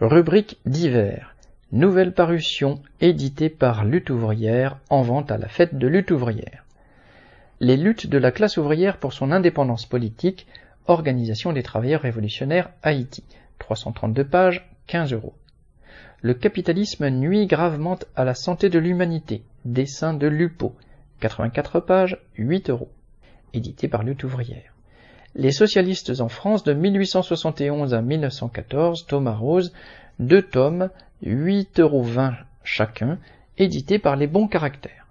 Rubrique divers. Nouvelle parution éditée par Lutte ouvrière en vente à la fête de Lutte ouvrière. Les luttes de la classe ouvrière pour son indépendance politique, Organisation des travailleurs révolutionnaires Haïti. 332 pages, 15 euros. Le capitalisme nuit gravement à la santé de l'humanité. Dessin de Lupo. 84 pages, 8 euros. Édité par Lutte ouvrière. Les socialistes en France de 1871 à 1914, Thomas Rose, deux tomes, 8,20 euros chacun, édités par les bons caractères.